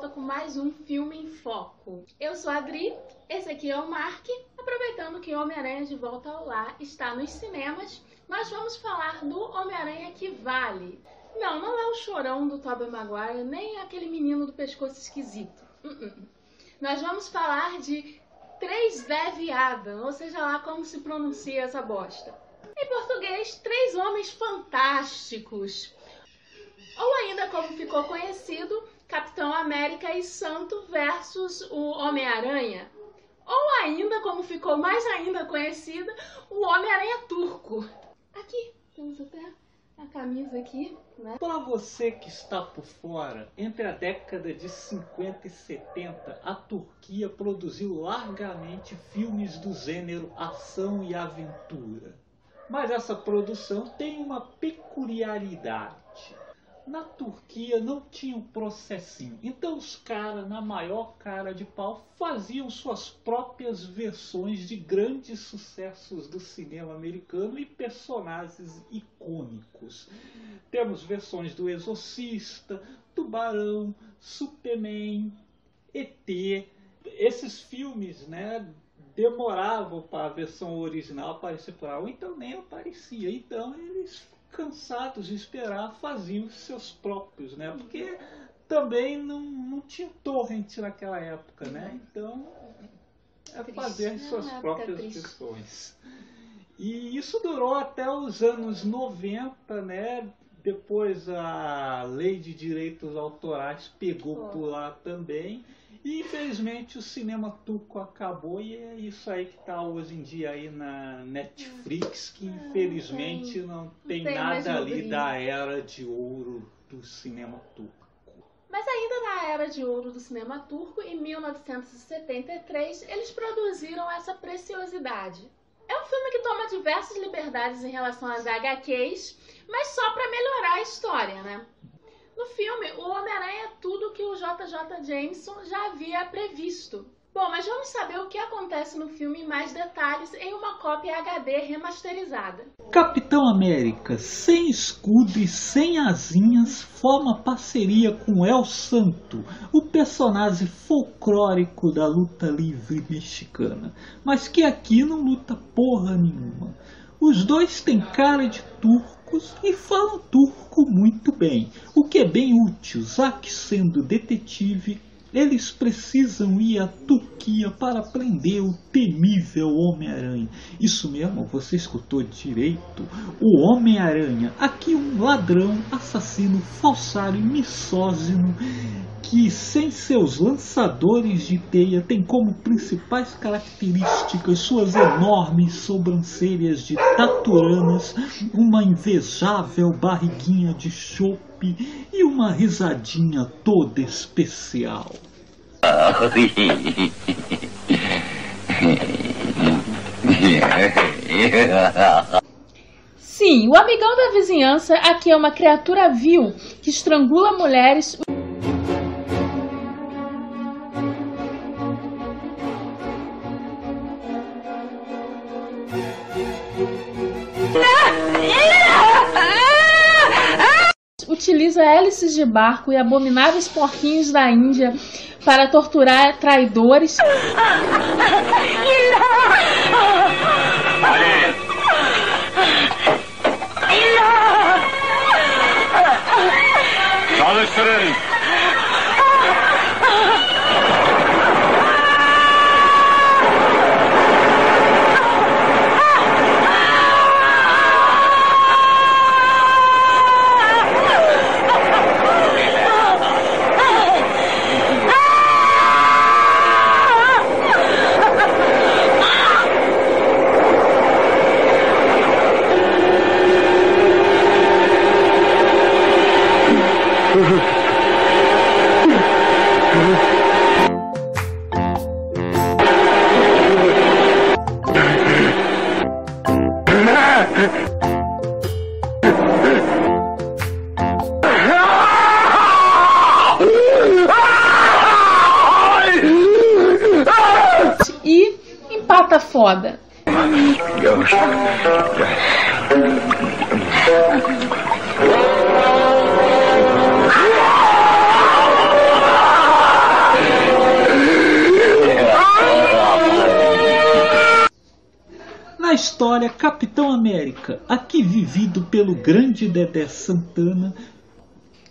volta com mais um Filme em Foco. Eu sou a Adri, esse aqui é o Mark. Aproveitando que Homem-Aranha de Volta ao Lar está nos cinemas, nós vamos falar do Homem-Aranha que vale. Não, não é o chorão do Tobey Maguire, nem aquele menino do pescoço esquisito. Uh -uh. Nós vamos falar de Três Vé Adam, ou seja lá como se pronuncia essa bosta. Em português, Três Homens Fantásticos. Ou ainda como ficou conhecido, Capitão América e Santo versus o Homem-Aranha. Ou ainda, como ficou mais ainda conhecida, o Homem-Aranha Turco. Aqui, temos até a camisa aqui, né? Para você que está por fora, entre a década de 50 e 70, a Turquia produziu largamente filmes do gênero ação e aventura. Mas essa produção tem uma peculiaridade na Turquia não tinha um processinho. Então os caras, na maior cara de pau, faziam suas próprias versões de grandes sucessos do cinema americano e personagens icônicos. Temos versões do Exorcista, Tubarão, Superman, ET. Esses filmes, né, demoravam para a versão original aparecer por então nem aparecia. Então eles cansados de esperar, faziam seus próprios, né? Porque também não, não tinha torrent naquela época, né? Então, é fazer suas próprias versões. E isso durou até os anos 90, né? Depois a lei de direitos autorais pegou por lá também. E infelizmente o cinema turco acabou e é isso aí que está hoje em dia aí na Netflix, que infelizmente não tem, não tem nada ali da era de ouro do cinema turco. Mas ainda na era de ouro do cinema turco, em 1973, eles produziram essa preciosidade. É um filme que toma diversas liberdades em relação às HQs, mas só para melhorar a história, né? No filme, o Homem-Aranha é tudo que o JJ Jameson já havia previsto. Bom, mas vamos saber o que acontece no filme em mais detalhes em uma cópia HD remasterizada. Capitão América, sem escudo e sem asinhas, forma parceria com El Santo, o personagem folclórico da luta livre mexicana, mas que aqui não luta porra nenhuma. Os dois têm cara de turcos e falam turco muito bem, o que é bem útil, que sendo detetive eles precisam ir à Turquia para prender o temível Homem-Aranha. Isso mesmo, você escutou direito. O Homem-Aranha, aqui um ladrão, assassino, falsário misógino que, sem seus lançadores de teia, tem como principais características suas enormes sobrancelhas de taturanas, uma invejável barriguinha de chope e uma risadinha toda especial. Sim, o amigão da vizinhança aqui é uma criatura vil que estrangula mulheres. Utiliza hélices de barco e abomináveis porquinhos da Índia para torturar traidores. E empata foda. História Capitão América, aqui vivido pelo grande Dedé Santana,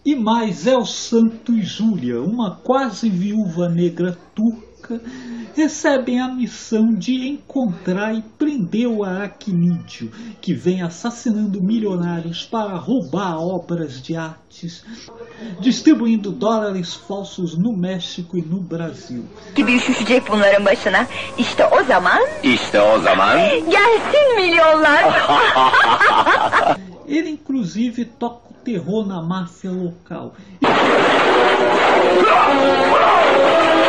e mais El Santo e Júlia, uma quase viúva negra turca, recebem a missão de encontrar e prender o aracnídeo, que vem assassinando milionários para roubar obras de artes, distribuindo dólares falsos no México e no Brasil. gibi üşüşecek bunların başına. İşte o zaman İşte o zaman gelsin milyonlar. Ele inclusive toca o terror na máfia local.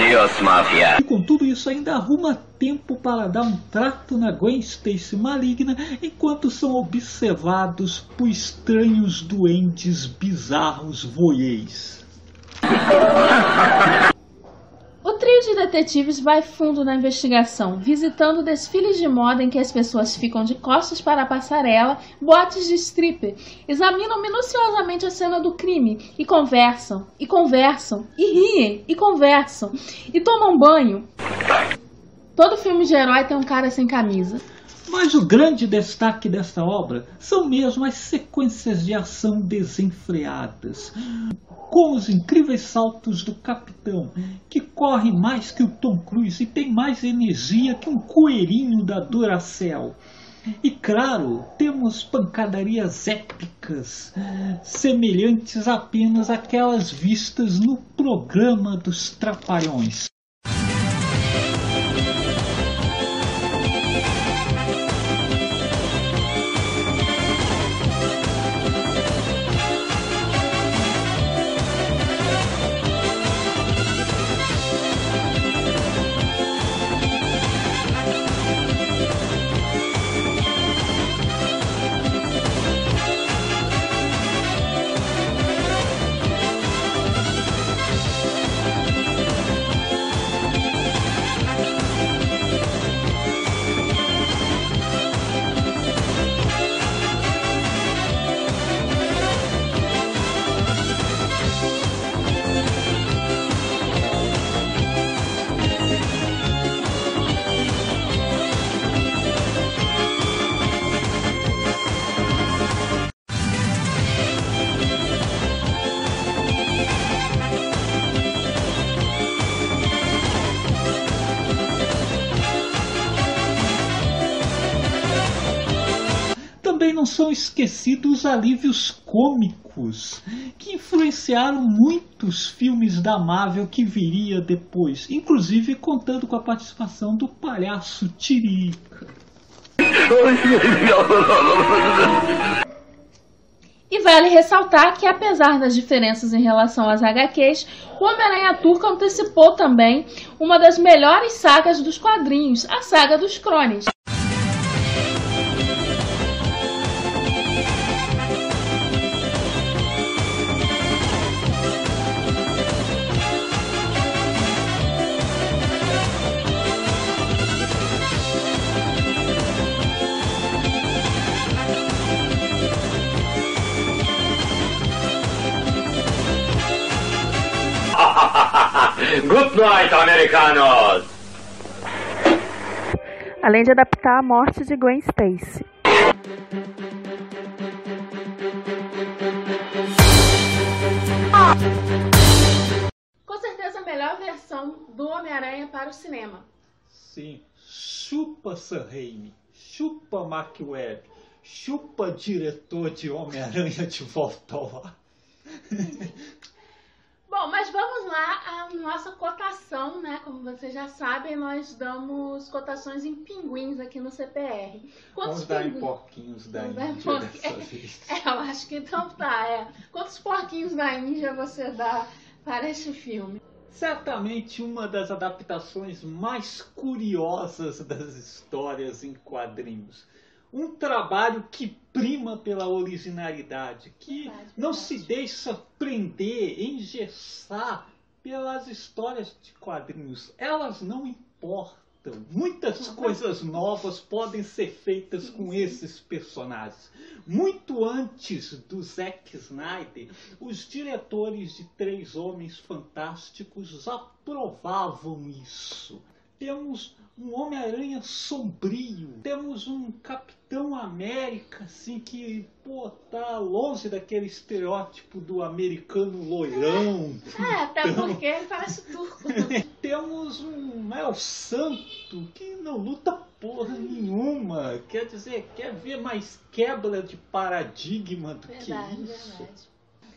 adios mafya. E com tudo isso ainda arruma tempo para dar um trato na Gwen Stacy maligna enquanto são observados por estranhos duendes bizarros voyeis. Trio de detetives vai fundo na investigação, visitando desfiles de moda em que as pessoas ficam de costas para a passarela, botes de stripper, examinam minuciosamente a cena do crime e conversam, e conversam, e riem, e conversam, e tomam banho. Todo filme de herói tem um cara sem camisa. Mas o grande destaque desta obra são mesmo as sequências de ação desenfreadas, com os incríveis saltos do capitão, que corre mais que o Tom Cruise e tem mais energia que um coelhinho da Duracell. E claro, temos pancadarias épicas, semelhantes apenas àquelas vistas no programa dos Trapalhões. Não são esquecidos os alívios cômicos, que influenciaram muitos filmes da Marvel que viria depois, inclusive contando com a participação do palhaço Tiririca. E vale ressaltar que, apesar das diferenças em relação às HQs, o Homem-Aranha Turco antecipou também uma das melhores sagas dos quadrinhos, a saga dos Crones. Night, Americanos! além de adaptar a morte de Gwen Stacy. Com certeza a melhor versão do Homem-Aranha para o cinema. Sim, chupa Sam Raimi, chupa Mark Webb, chupa diretor de Homem-Aranha de volta ao ar. Bom, mas vamos lá à nossa cotação, né? Como vocês já sabem, nós damos cotações em pinguins aqui no CPR. Vamos dar em porquinhos da Vamos Índia vez. É, eu acho que então tá, é. Quantos porquinhos da Índia você dá para este filme? Certamente uma das adaptações mais curiosas das histórias em quadrinhos. Um trabalho que prima pela originalidade, que Verdade, não verdade. se deixa prender, engessar pelas histórias de quadrinhos. Elas não importam. Muitas coisas novas podem ser feitas com esses personagens. Muito antes do Zack Snyder, os diretores de Três Homens Fantásticos aprovavam isso. Temos um Homem-Aranha sombrio. Temos um Capitão América, assim, que, pô, tá longe daquele estereótipo do americano loirão. É, até porque ele parece turco. Temos um El Santo que não luta porra nenhuma. Quer dizer, quer ver mais quebra de paradigma do Verdade, que isso. verdade.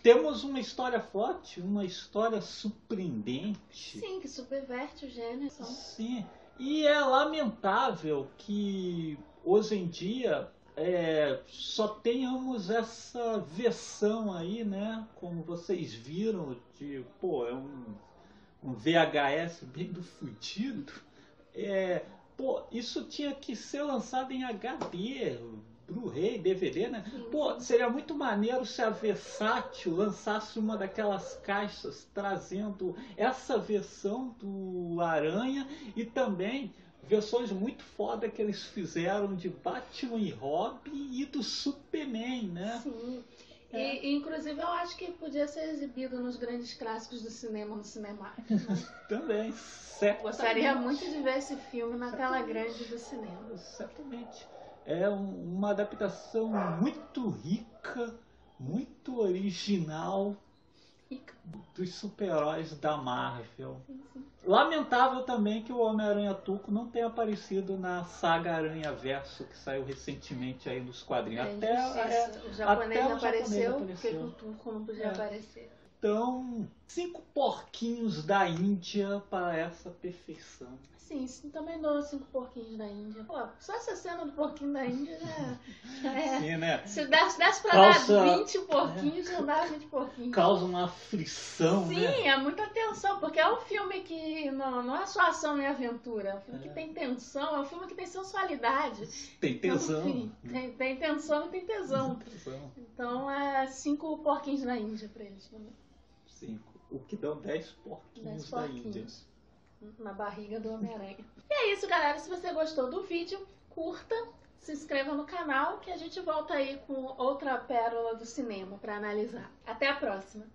Temos uma história forte, uma história surpreendente. Subverte o gênero. Sim. E é lamentável que hoje em dia é, só tenhamos essa versão aí, né? Como vocês viram, de pô, é um, um VHS bem do fudido. É, pô, isso tinha que ser lançado em HD, Blu-ray, DVD, né? Sim, Pô, seria muito maneiro se a Versátil lançasse uma daquelas caixas trazendo essa versão do Aranha e também versões muito foda que eles fizeram de Batman e Robin e do Superman, né? Sim. E, É. e, inclusive eu acho que podia ser exibido nos grandes clássicos do cinema no Cinemark. né? Também, certamente. Gostaria muito de ver esse filme na tela grande do cinema. Exatamente. É um- uma adaptação muito rica, muito original dos super-heróis da Marvel. Sim, sim. Lamentável também que o Homem-Aranha Turco não tenha aparecido na saga Aranha Verso que saiu recentemente aí nos quadrinhos. É Até, é, o japonês até o apareceu, japonês porque apareceu. o turco não podia É. aparecer. Então, cinco porquinhos da Índia para essa perfeição. Sim, sim, também dou cinco porquinhos da Índia. Pô, só essa cena do porquinho da Índia já, já é. Sim, né? Se desse, desse pra Causa- dar 20 porquinhos, já dá 20 porquinhos. Causa uma aflição, Sim, né? é muita tensão, porque é um filme que não, não é só ação e aventura, é um filme que É. tem tensão, é um filme que tem sensualidade. Tem tesão. Enfim, tem, tem tensão e tem tesão. Tesão. Então é cinco porquinhos da Índia pra eles também. Cinco. O que dão dez porquinhos Dez da porquinhos. Índia. Na barriga do Homem-Aranha. E é isso, galera. Se você gostou do vídeo, curta, se inscreva no canal que a gente volta aí com outra pérola do cinema pra analisar. Até a próxima!